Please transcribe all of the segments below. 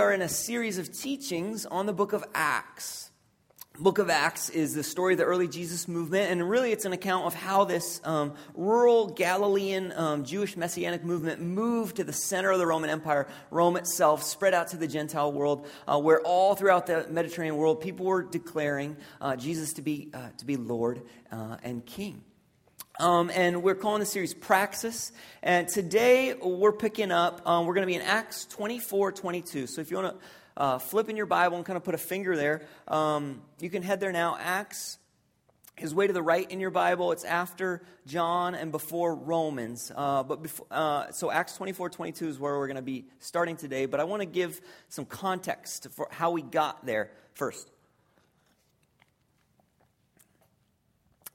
are in a series of teachings on the book of Acts. Book of Acts is the story of the early Jesus movement, and really it's an account of how this um, rural Galilean um, Jewish messianic movement moved to the center of the Roman Empire, Rome itself, spread out to the Gentile world, uh, where all throughout the Mediterranean world people were declaring uh, Jesus to be, uh, to be Lord uh, and King. Um, and we're calling the series Praxis. And today we're picking up, um, we're going to be in Acts 24 22. So if you want to uh, flip in your Bible and kind of put a finger there, um, you can head there now. Acts is way to the right in your Bible. It's after John and before Romans. Uh, but before, uh, so Acts 24 22 is where we're going to be starting today. But I want to give some context for how we got there first.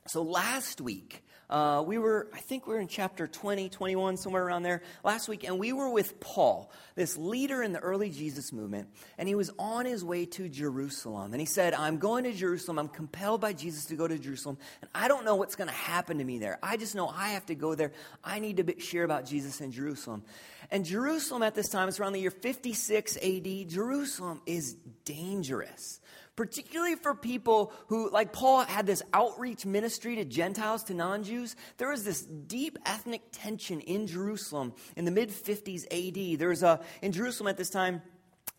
So last week, uh, we were, I think we were in chapter 20, 21, somewhere around there last week, and we were with Paul, this leader in the early Jesus movement, and he was on his way to Jerusalem. And he said, I'm going to Jerusalem. I'm compelled by Jesus to go to Jerusalem, and I don't know what's going to happen to me there. I just know I have to go there. I need to share about Jesus in Jerusalem. And Jerusalem at this time, it's around the year 56 AD, Jerusalem is dangerous particularly for people who, like Paul, had this outreach ministry to Gentiles, to non Jews. There was this deep ethnic tension in Jerusalem in the mid 50s AD. There was a, in Jerusalem at this time,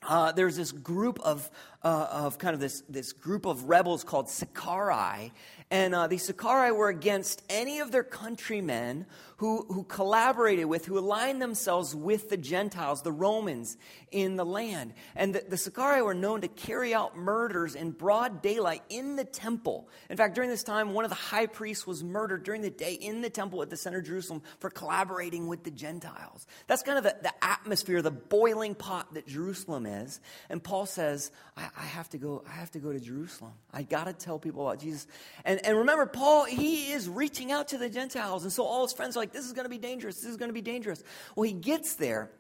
uh, there's this group of, uh, of kind of this, this group of rebels called Sicarii. And uh, the Sicarii were against any of their countrymen who, who collaborated with, who aligned themselves with the Gentiles, the Romans in the land. And the, the Sicarii were known to carry out murders in broad daylight in the temple. In fact, during this time, one of the high priests was murdered during the day in the temple at the center of Jerusalem for collaborating with the Gentiles. That's kind of the, the atmosphere, the boiling pot that Jerusalem is. And Paul says, I, I have to go, I have to go to Jerusalem. I gotta tell people about Jesus. And, and remember, Paul, he is reaching out to the Gentiles. And so all his friends are like, this is going to be dangerous. This is going to be dangerous. Well, he gets there.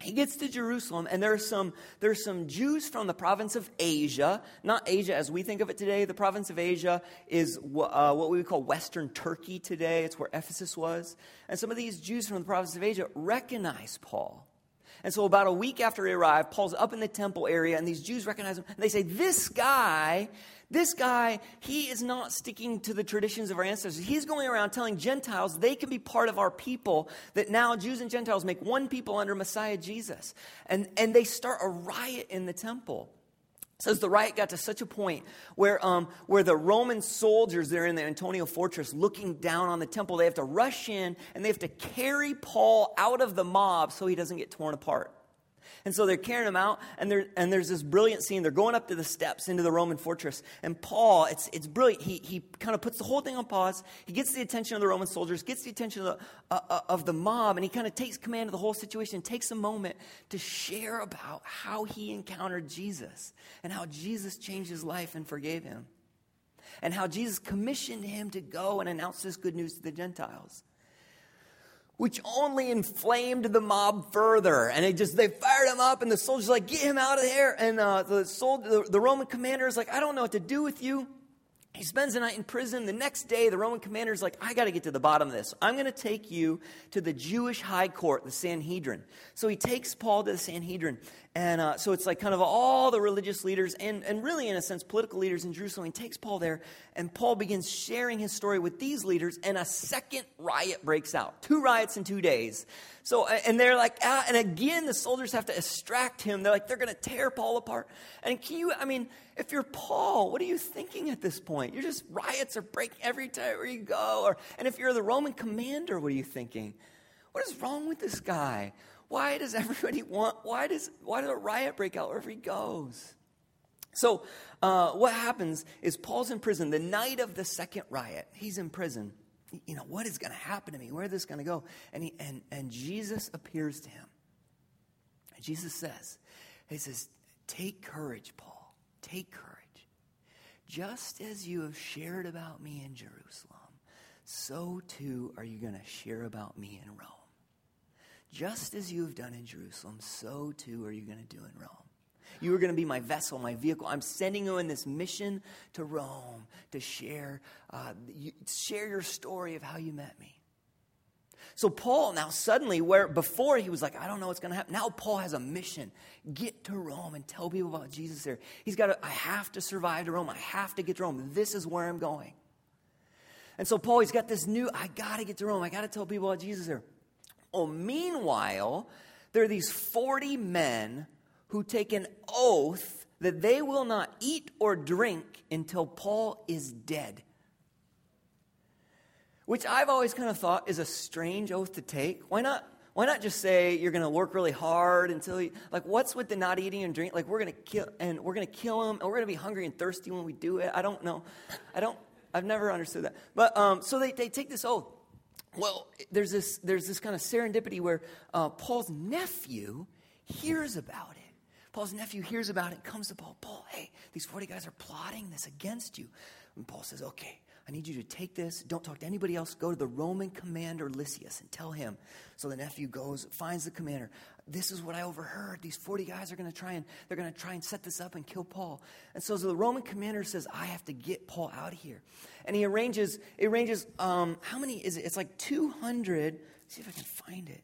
He gets to Jerusalem, and there are some there's some Jews from the province of Asia, not Asia as we think of it today. The province of Asia is uh, what we would call Western Turkey today. It's where Ephesus was, and some of these Jews from the province of Asia recognize Paul. And so, about a week after he arrived, Paul's up in the temple area, and these Jews recognize him. And they say, This guy, this guy, he is not sticking to the traditions of our ancestors. He's going around telling Gentiles they can be part of our people, that now Jews and Gentiles make one people under Messiah Jesus. And, and they start a riot in the temple says the riot got to such a point where, um, where the Roman soldiers there in the Antonia fortress looking down on the temple, they have to rush in and they have to carry Paul out of the mob so he doesn't get torn apart. And so they're carrying him out, and, and there's this brilliant scene. They're going up to the steps into the Roman fortress. And Paul, it's, it's brilliant. He, he kind of puts the whole thing on pause. He gets the attention of the Roman soldiers, gets the attention of the, uh, uh, of the mob, and he kind of takes command of the whole situation, takes a moment to share about how he encountered Jesus and how Jesus changed his life and forgave him. And how Jesus commissioned him to go and announce this good news to the Gentiles which only inflamed the mob further. And they just, they fired him up, and the soldiers like, get him out of there. And uh, the, soldier, the, the Roman commander is like, I don't know what to do with you. He spends the night in prison. The next day, the Roman commander is like, I got to get to the bottom of this. I'm going to take you to the Jewish high court, the Sanhedrin. So he takes Paul to the Sanhedrin. And uh, so it's like kind of all the religious leaders and, and really, in a sense, political leaders in Jerusalem. He takes Paul there, and Paul begins sharing his story with these leaders, and a second riot breaks out. Two riots in two days. So, and they're like, ah, and again, the soldiers have to extract him. They're like, they're going to tear Paul apart. And can you, I mean, if you're Paul, what are you thinking at this point? You're just riots are breaking every time where you go. Or, and if you're the Roman commander, what are you thinking? What is wrong with this guy? Why does everybody want, why does, why does a riot break out wherever he goes? So, uh, what happens is Paul's in prison the night of the second riot. He's in prison. You know, what is going to happen to me? Where is this going to go? And, he, and, and Jesus appears to him. And Jesus says, He says, Take courage, Paul. Take courage. Just as you have shared about me in Jerusalem, so too are you going to share about me in Rome. Just as you have done in Jerusalem, so too are you going to do in Rome. You are going to be my vessel, my vehicle. I'm sending you in this mission to Rome to share, uh, you, share your story of how you met me. So Paul now suddenly, where before he was like, I don't know what's going to happen. Now Paul has a mission: get to Rome and tell people about Jesus there. He's got to. I have to survive to Rome. I have to get to Rome. This is where I'm going. And so Paul, he's got this new. I got to get to Rome. I got to tell people about Jesus there. Oh, meanwhile, there are these forty men who take an oath that they will not eat or drink until Paul is dead which I've always kind of thought is a strange oath to take. Why not? Why not just say you're going to work really hard until you, like what's with the not eating and drink? Like we're going to kill and we're going to kill them and we're going to be hungry and thirsty when we do it. I don't know. I don't. I've never understood that. But um, so they, they take this oath. Well, there's this there's this kind of serendipity where uh, Paul's nephew hears about it. Paul's nephew hears about it, comes to Paul. Paul, hey, these 40 guys are plotting this against you. And Paul says, okay, I need you to take this. Don't talk to anybody else. Go to the Roman commander Lysias and tell him. So the nephew goes, finds the commander. This is what I overheard. These 40 guys are going to try and they're going to try and set this up and kill Paul. And so the Roman commander says, I have to get Paul out of here. And he arranges, he arranges, um, how many is it? It's like 200. see if I can find it.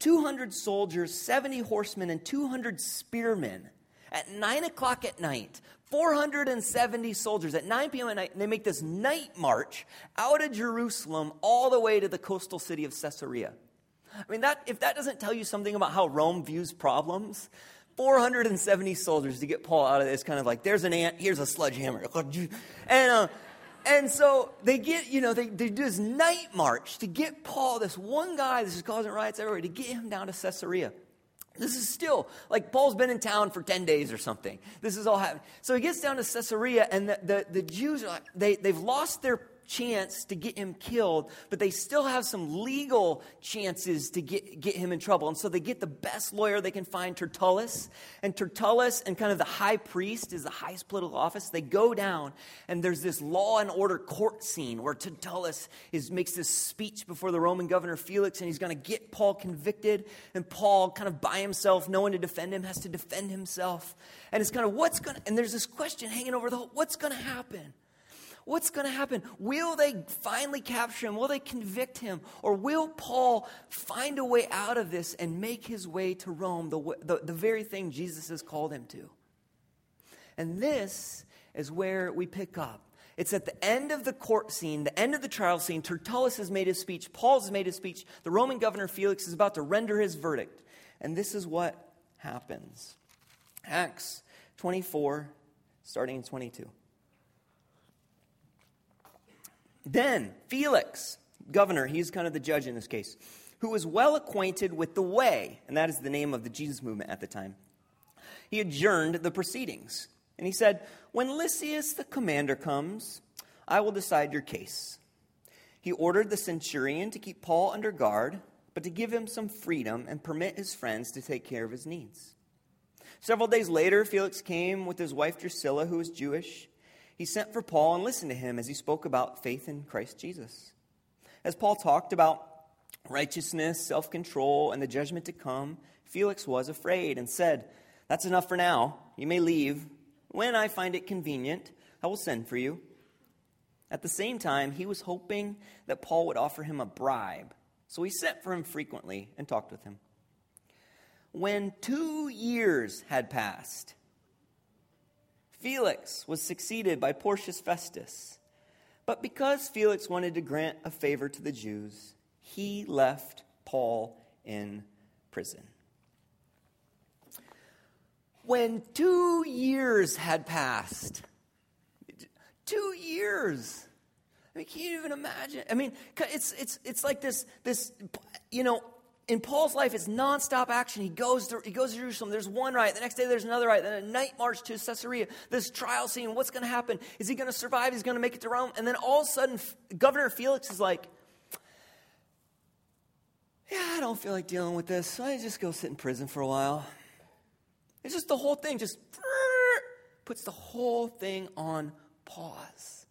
200 soldiers, 70 horsemen, and 200 spearmen at 9 o'clock at night 470 soldiers at 9 p.m. at night, they make this night march out of Jerusalem all the way to the coastal city of Caesarea. I mean, that, if that doesn't tell you something about how Rome views problems, 470 soldiers to get Paul out of this kind of like, there's an ant, here's a sledgehammer. And, uh, and so they get, you know, they, they do this night march to get Paul, this one guy this is causing riots everywhere, to get him down to Caesarea. This is still like Paul's been in town for 10 days or something. This is all happening. So he gets down to Caesarea, and the, the, the Jews are like, they, they've lost their chance to get him killed, but they still have some legal chances to get, get him in trouble. And so they get the best lawyer they can find, Tertullus. And Tertullus and kind of the high priest is the highest political office. They go down, and there's this law and order court scene where Tertullus is, makes this speech before the Roman governor Felix, and he's going to get Paul convicted. And Paul, kind of by himself, no one to defend him, has to defend himself. And it's kind of what's going to, and there's this question hanging over the whole, what's going to happen? What's going to happen? Will they finally capture him? Will they convict him? Or will Paul find a way out of this and make his way to Rome, the, the, the very thing Jesus has called him to? And this is where we pick up. It's at the end of the court scene, the end of the trial scene. Tertullus has made his speech. Paul has made his speech. The Roman governor Felix is about to render his verdict. And this is what happens Acts 24, starting in 22. Then Felix, governor, he's kind of the judge in this case, who was well acquainted with the way, and that is the name of the Jesus movement at the time, he adjourned the proceedings. And he said, When Lysias the commander comes, I will decide your case. He ordered the centurion to keep Paul under guard, but to give him some freedom and permit his friends to take care of his needs. Several days later, Felix came with his wife Drusilla, who was Jewish he sent for Paul and listened to him as he spoke about faith in Christ Jesus. As Paul talked about righteousness, self control, and the judgment to come, Felix was afraid and said, That's enough for now. You may leave. When I find it convenient, I will send for you. At the same time, he was hoping that Paul would offer him a bribe, so he sent for him frequently and talked with him. When two years had passed, Felix was succeeded by Porcius Festus. But because Felix wanted to grant a favor to the Jews, he left Paul in prison. When two years had passed, two years. I mean, can you even imagine? I mean, it's, it's, it's like this, this, you know, in Paul's life, it's nonstop action. He goes to, he goes to Jerusalem. There's one right. The next day, there's another right. Then a night march to Caesarea. This trial scene. What's going to happen? Is he going to survive? He's going to make it to Rome. And then all of a sudden, Governor Felix is like, yeah, I don't feel like dealing with this. So I just go sit in prison for a while. It's just the whole thing just puts the whole thing on pause.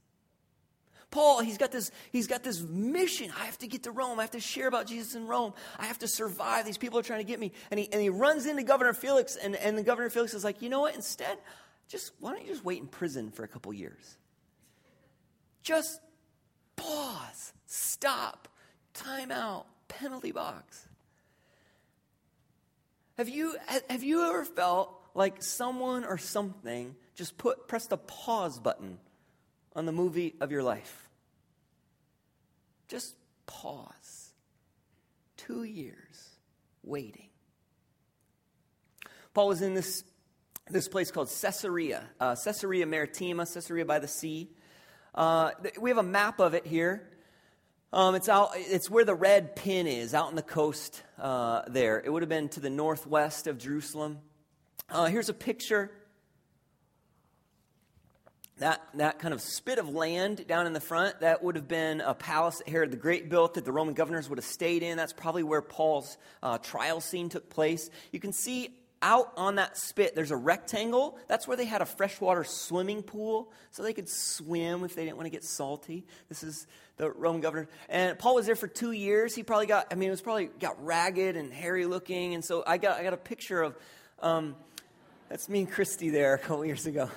Paul, he's got this, he's got this mission. I have to get to Rome. I have to share about Jesus in Rome. I have to survive. These people are trying to get me. And he, and he runs into Governor Felix, and, and the Governor Felix is like, you know what? Instead, just why don't you just wait in prison for a couple years? Just pause, stop, time out. penalty box. Have you, have you ever felt like someone or something just put, pressed a pause button on the movie of your life? Just pause. Two years waiting. Paul was in this, this place called Caesarea, uh, Caesarea Maritima, Caesarea by the sea. Uh, we have a map of it here. Um, it's out. It's where the red pin is, out on the coast uh, there. It would have been to the northwest of Jerusalem. Uh, here's a picture. That, that kind of spit of land down in the front, that would have been a palace that Herod the Great built that the Roman governors would have stayed in. That's probably where Paul's uh, trial scene took place. You can see out on that spit, there's a rectangle. That's where they had a freshwater swimming pool so they could swim if they didn't want to get salty. This is the Roman governor. And Paul was there for two years. He probably got, I mean, it was probably got ragged and hairy looking. And so I got, I got a picture of, um, that's me and Christy there a couple years ago.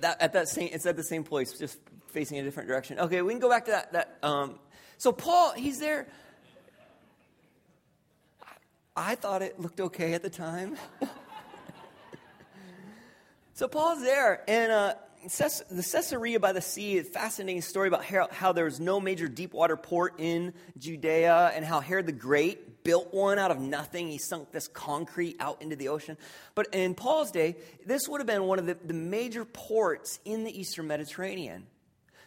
That, at that same, it's at the same place, just facing a different direction. Okay, we can go back to that. that um, so Paul, he's there I thought it looked okay at the time. so Paul's there, and uh, the Caesarea by the sea, a fascinating story about how, how there was no major deep water port in Judea, and how Herod the Great built one out of nothing. He sunk this concrete out into the ocean. But in Paul's day, this would have been one of the, the major ports in the Eastern Mediterranean.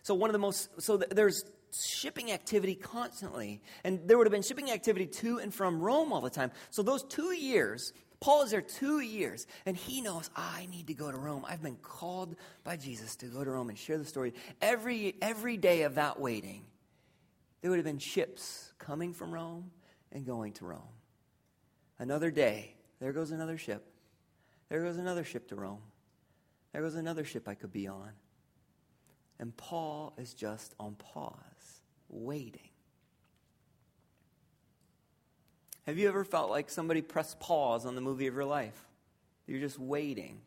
So one of the most so there's shipping activity constantly. And there would have been shipping activity to and from Rome all the time. So those two years, Paul is there two years, and he knows, I need to go to Rome. I've been called by Jesus to go to Rome and share the story. Every, every day of that waiting, there would have been ships coming from Rome and going to Rome. Another day, there goes another ship. There goes another ship to Rome. There goes another ship I could be on. And Paul is just on pause waiting. Have you ever felt like somebody pressed pause on the movie of your life? You're just waiting.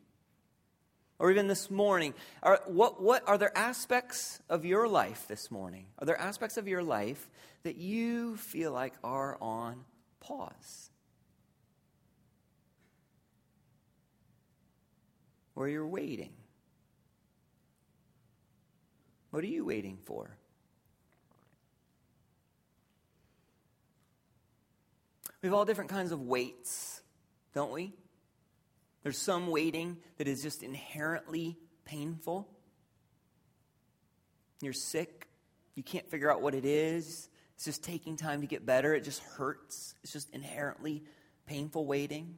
Or even this morning, are, what, what are there aspects of your life this morning? Are there aspects of your life that you feel like are on pause? Or you're waiting? What are you waiting for? We have all different kinds of waits, don't we? There's some waiting that is just inherently painful. You're sick, you can't figure out what it is. It's just taking time to get better. It just hurts. It's just inherently painful waiting.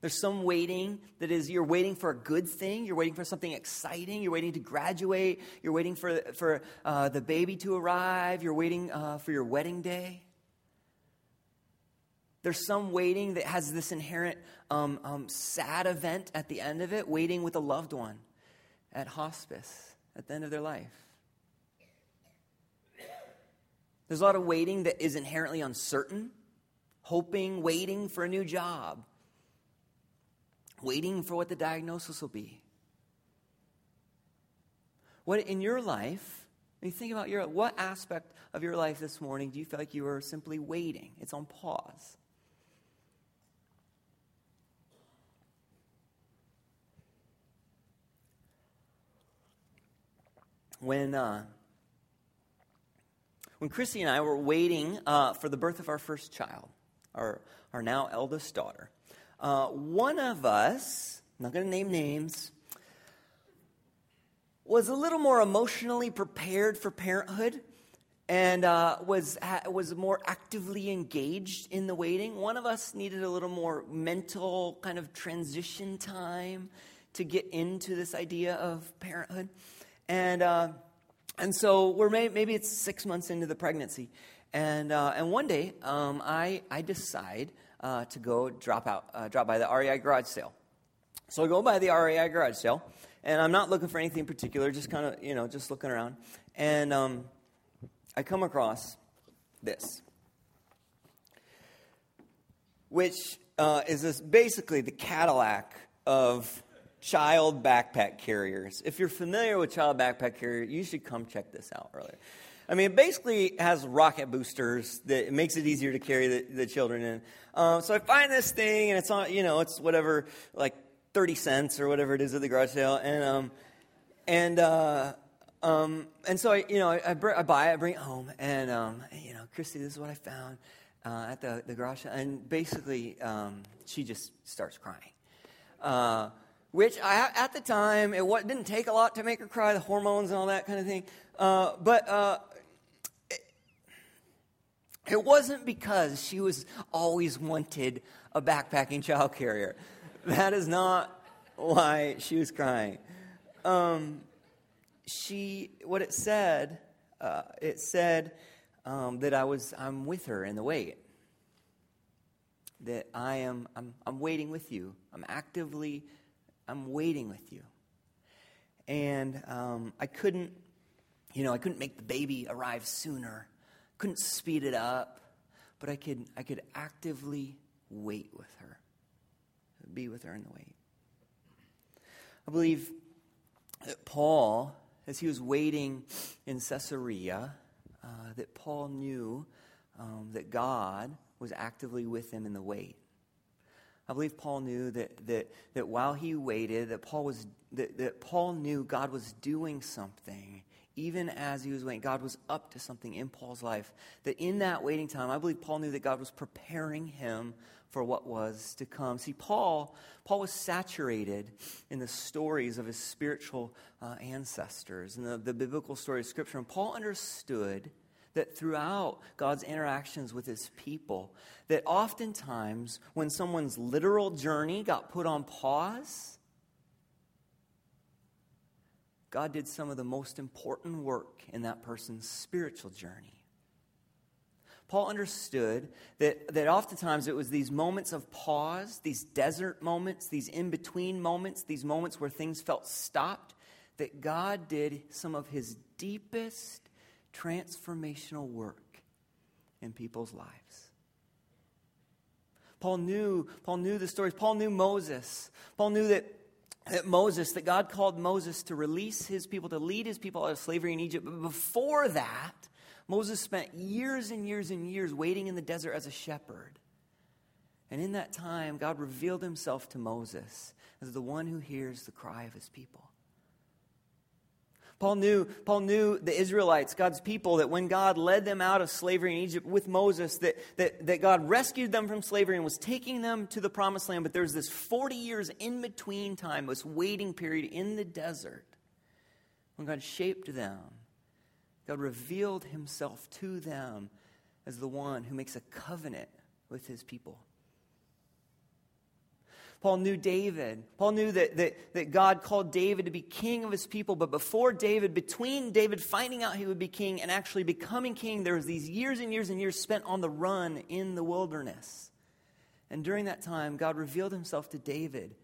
There's some waiting that is you're waiting for a good thing. You're waiting for something exciting. You're waiting to graduate. You're waiting for, for uh, the baby to arrive. You're waiting uh, for your wedding day. There's some waiting that has this inherent um, um, sad event at the end of it, waiting with a loved one at hospice at the end of their life. There's a lot of waiting that is inherently uncertain, hoping, waiting for a new job, waiting for what the diagnosis will be. What in your life, when you think about your what aspect of your life this morning do you feel like you are simply waiting? It's on pause. When, uh, when Christy and I were waiting uh, for the birth of our first child, our, our now eldest daughter, uh, one of us, I'm not going to name names, was a little more emotionally prepared for parenthood and uh, was, was more actively engaged in the waiting. One of us needed a little more mental kind of transition time to get into this idea of parenthood. And, uh, and so we're may, maybe it's six months into the pregnancy. And, uh, and one day, um, I, I decide uh, to go drop out, uh, drop by the REI garage sale. So I go by the REI garage sale, and I'm not looking for anything in particular, just kind of, you know, just looking around. And um, I come across this, which uh, is this basically the Cadillac of child backpack carriers. If you're familiar with child backpack carrier, you should come check this out earlier. I mean, it basically has rocket boosters that it makes it easier to carry the, the children in. Um, so I find this thing, and it's on, you know, it's whatever, like 30 cents or whatever it is at the garage sale. And, um, and, uh, um, and so I, you know, I, I, br- I, buy it, I bring it home, and, um, you know, Christy, this is what I found uh, at the, the garage sale. And basically, um, she just starts crying. Uh, which I, at the time, it didn't take a lot to make her cry, the hormones and all that kind of thing. Uh, but uh, it, it wasn't because she was always wanted a backpacking child carrier. That is not why she was crying. Um, she, what it said, uh, it said um, that I was, I'm with her in the wait. That I am, I'm, I'm waiting with you. I'm actively, I'm waiting with you. And um, I couldn't, you know, I couldn't make the baby arrive sooner. Couldn't speed it up, but I could, I could actively wait with her be with her in the wait. I believe that Paul, as he was waiting in Caesarea, uh, that Paul knew um, that God was actively with him in the wait. I believe Paul knew that, that, that while he waited, that Paul, was, that, that Paul knew God was doing something even as he was waiting. God was up to something in Paul's life. That in that waiting time, I believe Paul knew that God was preparing him for what was to come. See, Paul, Paul was saturated in the stories of his spiritual uh, ancestors and the, the biblical story of Scripture. And Paul understood that throughout God's interactions with his people, that oftentimes when someone's literal journey got put on pause, God did some of the most important work in that person's spiritual journey. Paul understood that, that oftentimes it was these moments of pause, these desert moments, these in between moments, these moments where things felt stopped, that God did some of his deepest transformational work in people's lives. Paul knew, Paul knew the stories. Paul knew Moses. Paul knew that, that Moses, that God called Moses to release his people, to lead his people out of slavery in Egypt. But before that, Moses spent years and years and years waiting in the desert as a shepherd. And in that time, God revealed himself to Moses as the one who hears the cry of his people. Paul knew, Paul knew the Israelites, God's people, that when God led them out of slavery in Egypt with Moses, that, that, that God rescued them from slavery and was taking them to the promised land. But there was this 40 years in between time, this waiting period in the desert, when God shaped them God revealed himself to them as the one who makes a covenant with his people. Paul knew David. Paul knew that, that, that God called David to be king of his people. But before David, between David finding out he would be king and actually becoming king, there was these years and years and years spent on the run in the wilderness. And during that time, God revealed himself to David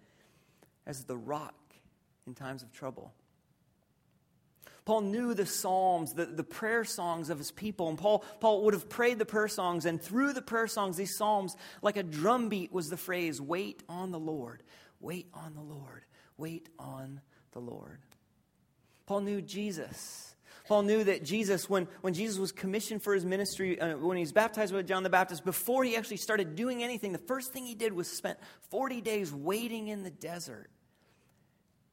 as the rock in times of trouble. Paul knew the Psalms, the, the prayer songs of his people. And Paul, Paul would have prayed the prayer songs. And through the prayer songs, these Psalms, like a drumbeat, was the phrase wait on the Lord, wait on the Lord, wait on the Lord. Paul knew Jesus. Paul knew that Jesus, when, when Jesus was commissioned for his ministry, uh, when he was baptized by John the Baptist, before he actually started doing anything, the first thing he did was spent 40 days waiting in the desert,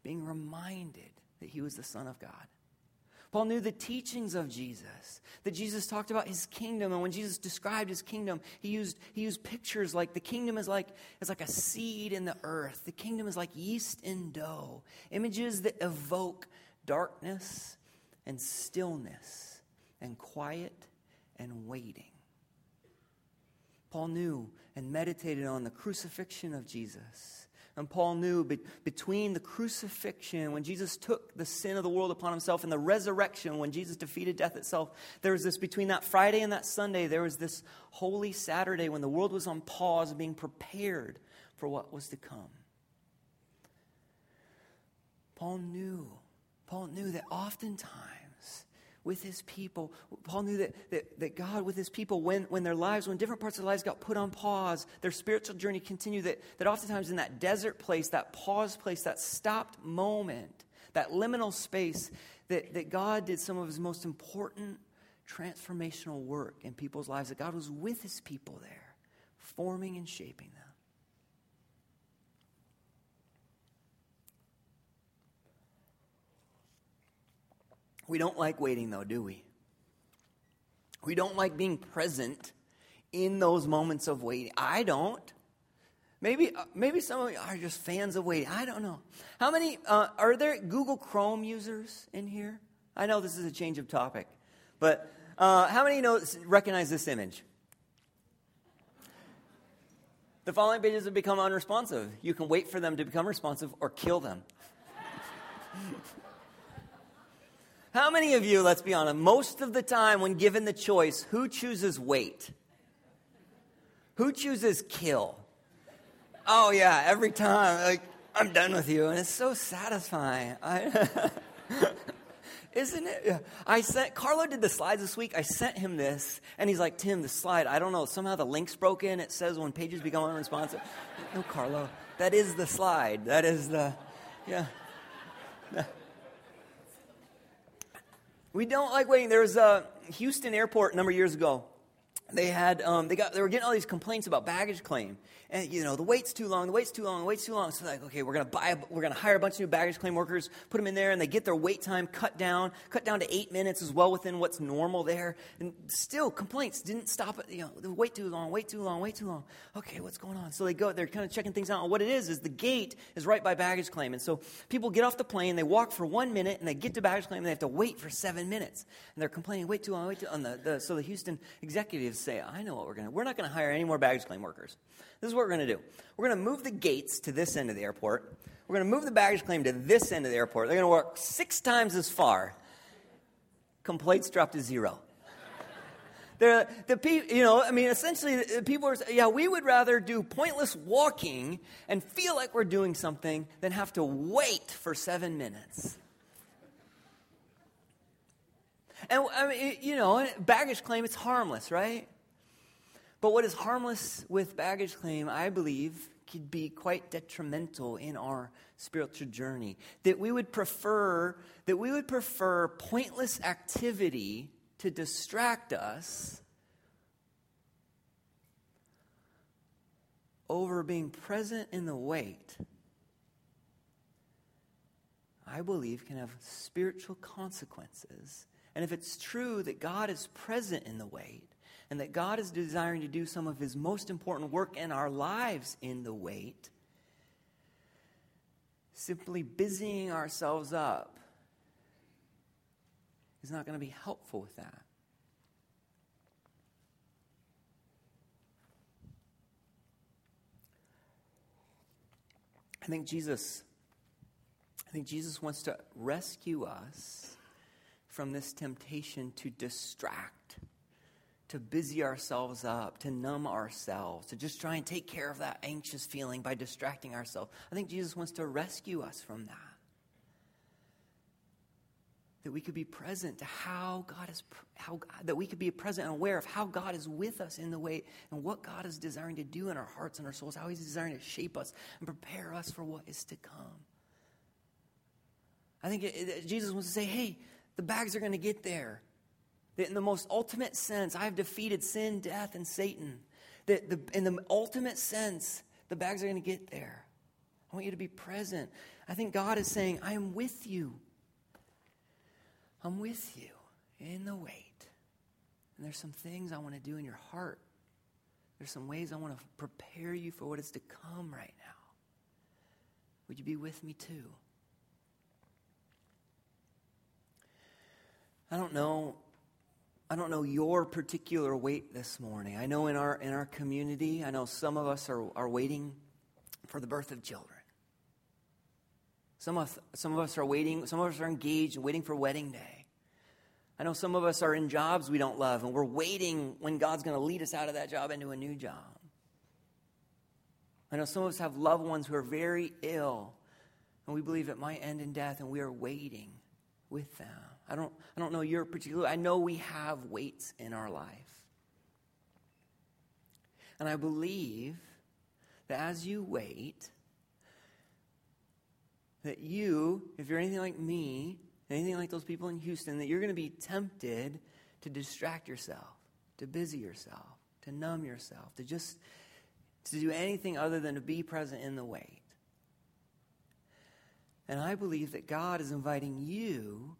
being reminded that he was the Son of God. Paul knew the teachings of Jesus, that Jesus talked about his kingdom. And when Jesus described his kingdom, he used, he used pictures like the kingdom is like, is like a seed in the earth, the kingdom is like yeast in dough. Images that evoke darkness and stillness and quiet and waiting. Paul knew and meditated on the crucifixion of Jesus and Paul knew be- between the crucifixion, when Jesus took the sin of the world upon himself, and the resurrection, when Jesus defeated death itself, there was this between that Friday and that Sunday, there was this holy Saturday when the world was on pause, being prepared for what was to come. Paul knew, Paul knew that oftentimes, with his people. Paul knew that, that, that God, with his people, when, when their lives, when different parts of their lives got put on pause, their spiritual journey continued, that, that oftentimes in that desert place, that pause place, that stopped moment, that liminal space, that, that God did some of his most important transformational work in people's lives, that God was with his people there, forming and shaping them. We don't like waiting, though, do we? We don't like being present in those moments of waiting. I don't. Maybe, uh, maybe some of you are just fans of waiting. I don't know. How many uh, are there Google Chrome users in here? I know this is a change of topic, but uh, how many know recognize this image? The following pages have become unresponsive. You can wait for them to become responsive or kill them. How many of you, let's be honest, most of the time when given the choice, who chooses wait? Who chooses kill? Oh, yeah, every time. Like, I'm done with you. And it's so satisfying. I, isn't it? I sent, Carlo did the slides this week. I sent him this, and he's like, Tim, the slide, I don't know, somehow the link's broken. It says when pages become unresponsive. No, Carlo, that is the slide. That is the, yeah. We don't like waiting. There was a Houston airport a number of years ago. They had um, they got they were getting all these complaints about baggage claim, and you know the wait's too long, the wait's too long, the wait's too long. So like, okay, we're gonna buy, a, we're gonna hire a bunch of new baggage claim workers, put them in there, and they get their wait time cut down, cut down to eight minutes, as well within what's normal there. And still, complaints didn't stop. You know, the wait too long, wait too long, wait too long. Okay, what's going on? So they go, they're kind of checking things out. And what it is is the gate is right by baggage claim, and so people get off the plane, they walk for one minute, and they get to baggage claim, and they have to wait for seven minutes, and they're complaining, wait too long, wait too long. The, the, so the Houston executives say, I know what we're going to. We're not going to hire any more baggage claim workers. This is what we're going to do. We're going to move the gates to this end of the airport. We're going to move the baggage claim to this end of the airport. They're going to work six times as far. Complaints drop to zero. The, the people, you know, I mean, essentially, people are, yeah, we would rather do pointless walking and feel like we're doing something than have to wait for seven minutes. And, I mean, you know, baggage claim, it's harmless, right? But what is harmless with baggage claim, I believe, could be quite detrimental in our spiritual journey. That we would prefer that we would prefer pointless activity to distract us over being present in the wait. I believe can have spiritual consequences. And if it's true that God is present in the wait, and that God is desiring to do some of his most important work in our lives in the wait, simply busying ourselves up is not going to be helpful with that. I think Jesus I think Jesus wants to rescue us from this temptation to distract to busy ourselves up, to numb ourselves, to just try and take care of that anxious feeling by distracting ourselves. I think Jesus wants to rescue us from that. That we could be present to how God is, how that we could be present and aware of how God is with us in the way and what God is desiring to do in our hearts and our souls, how He's desiring to shape us and prepare us for what is to come. I think it, it, Jesus wants to say, hey, the bags are going to get there. That in the most ultimate sense, I have defeated sin, death, and Satan. That the, in the ultimate sense, the bags are going to get there. I want you to be present. I think God is saying, I am with you. I'm with you in the wait. And there's some things I want to do in your heart. There's some ways I want to prepare you for what is to come right now. Would you be with me too? I don't know I don't know your particular wait this morning. I know in our, in our community, I know some of us are, are waiting for the birth of children. Some of, some of us are waiting, some of us are engaged and waiting for wedding day. I know some of us are in jobs we don't love and we're waiting when God's going to lead us out of that job into a new job. I know some of us have loved ones who are very ill and we believe it might end in death and we are waiting with them. I don't, I don't know your particular, I know we have waits in our life. And I believe that as you wait, that you, if you're anything like me, anything like those people in Houston, that you're going to be tempted to distract yourself, to busy yourself, to numb yourself, to just to do anything other than to be present in the wait. And I believe that God is inviting you,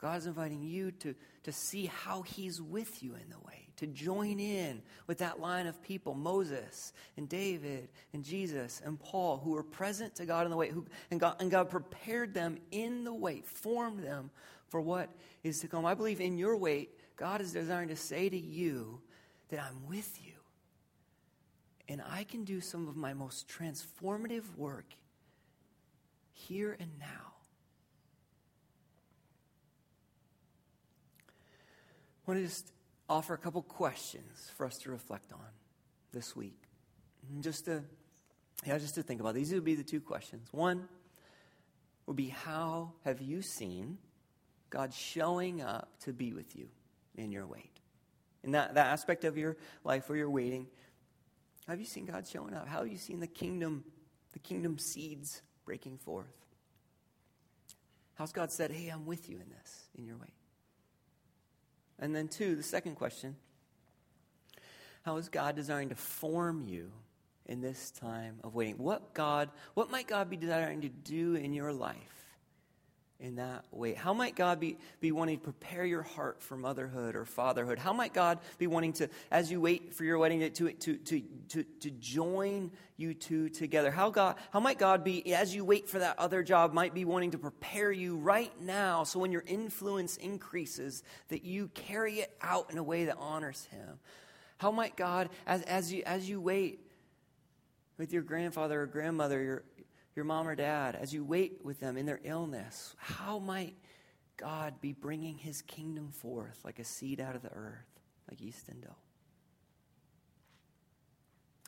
God is inviting you to, to see how He's with you in the wait to join in with that line of people Moses and David and Jesus and Paul who were present to God in the way, who, and, God, and God prepared them in the wait, formed them for what is to come. I believe in your wait, God is desiring to say to you that I'm with you. And I can do some of my most transformative work here and now. I want to just offer a couple questions for us to reflect on this week. Just to, yeah, just to think about. These would be the two questions. One would be how have you seen God showing up to be with you in your wait? In that, that aspect of your life where you're waiting, have you seen God showing up? How have you seen the kingdom, the kingdom seeds breaking forth? How's God said, hey, I'm with you in this, in your wait? And then, two, the second question How is God desiring to form you in this time of waiting? What God, what might God be desiring to do in your life in that way? How might God be, be wanting to prepare your heart for motherhood or fatherhood? How might God be wanting to, as you wait for your wedding, to, to, to, to, to join you two together? How, God, how might God be, as you wait for that other job, might be wanting to prepare you right now so when your influence increases, that you carry it out in a way that honors Him? How might God, as, as, you, as you wait with your grandfather or grandmother, your, your mom or dad, as you wait with them in their illness, how might God be bringing his kingdom forth like a seed out of the earth, like yeast and dough?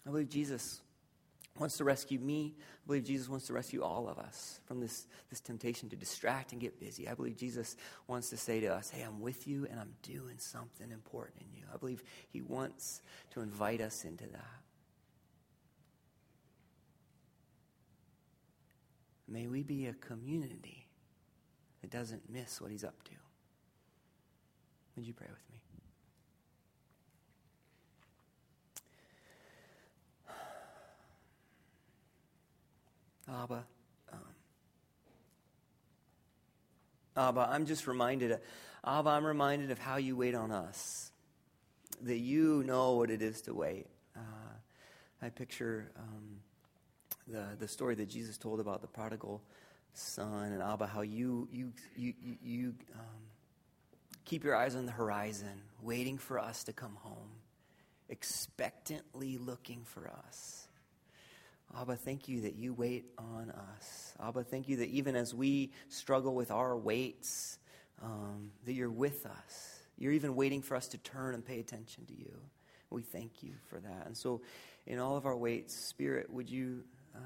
I believe Jesus wants to rescue me. I believe Jesus wants to rescue all of us from this, this temptation to distract and get busy. I believe Jesus wants to say to us, Hey, I'm with you and I'm doing something important in you. I believe he wants to invite us into that. May we be a community that doesn't miss what he's up to. Would you pray with me? Abba, um, Abba, I'm just reminded, of, Abba, I'm reminded of how you wait on us, that you know what it is to wait. Uh, I picture um, the, the story that Jesus told about the prodigal son and Abba, how you, you, you, you um, keep your eyes on the horizon, waiting for us to come home, expectantly looking for us. Abba, thank you that you wait on us. Abba, thank you that even as we struggle with our waits, um, that you're with us. You're even waiting for us to turn and pay attention to you. We thank you for that. And so, in all of our waits, Spirit, would you uh,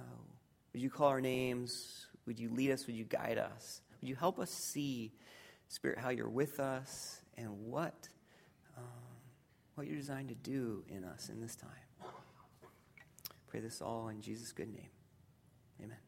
would you call our names? Would you lead us? Would you guide us? Would you help us see, Spirit, how you're with us and what, um, what you're designed to do in us in this time? Pray this all in Jesus' good name. Amen.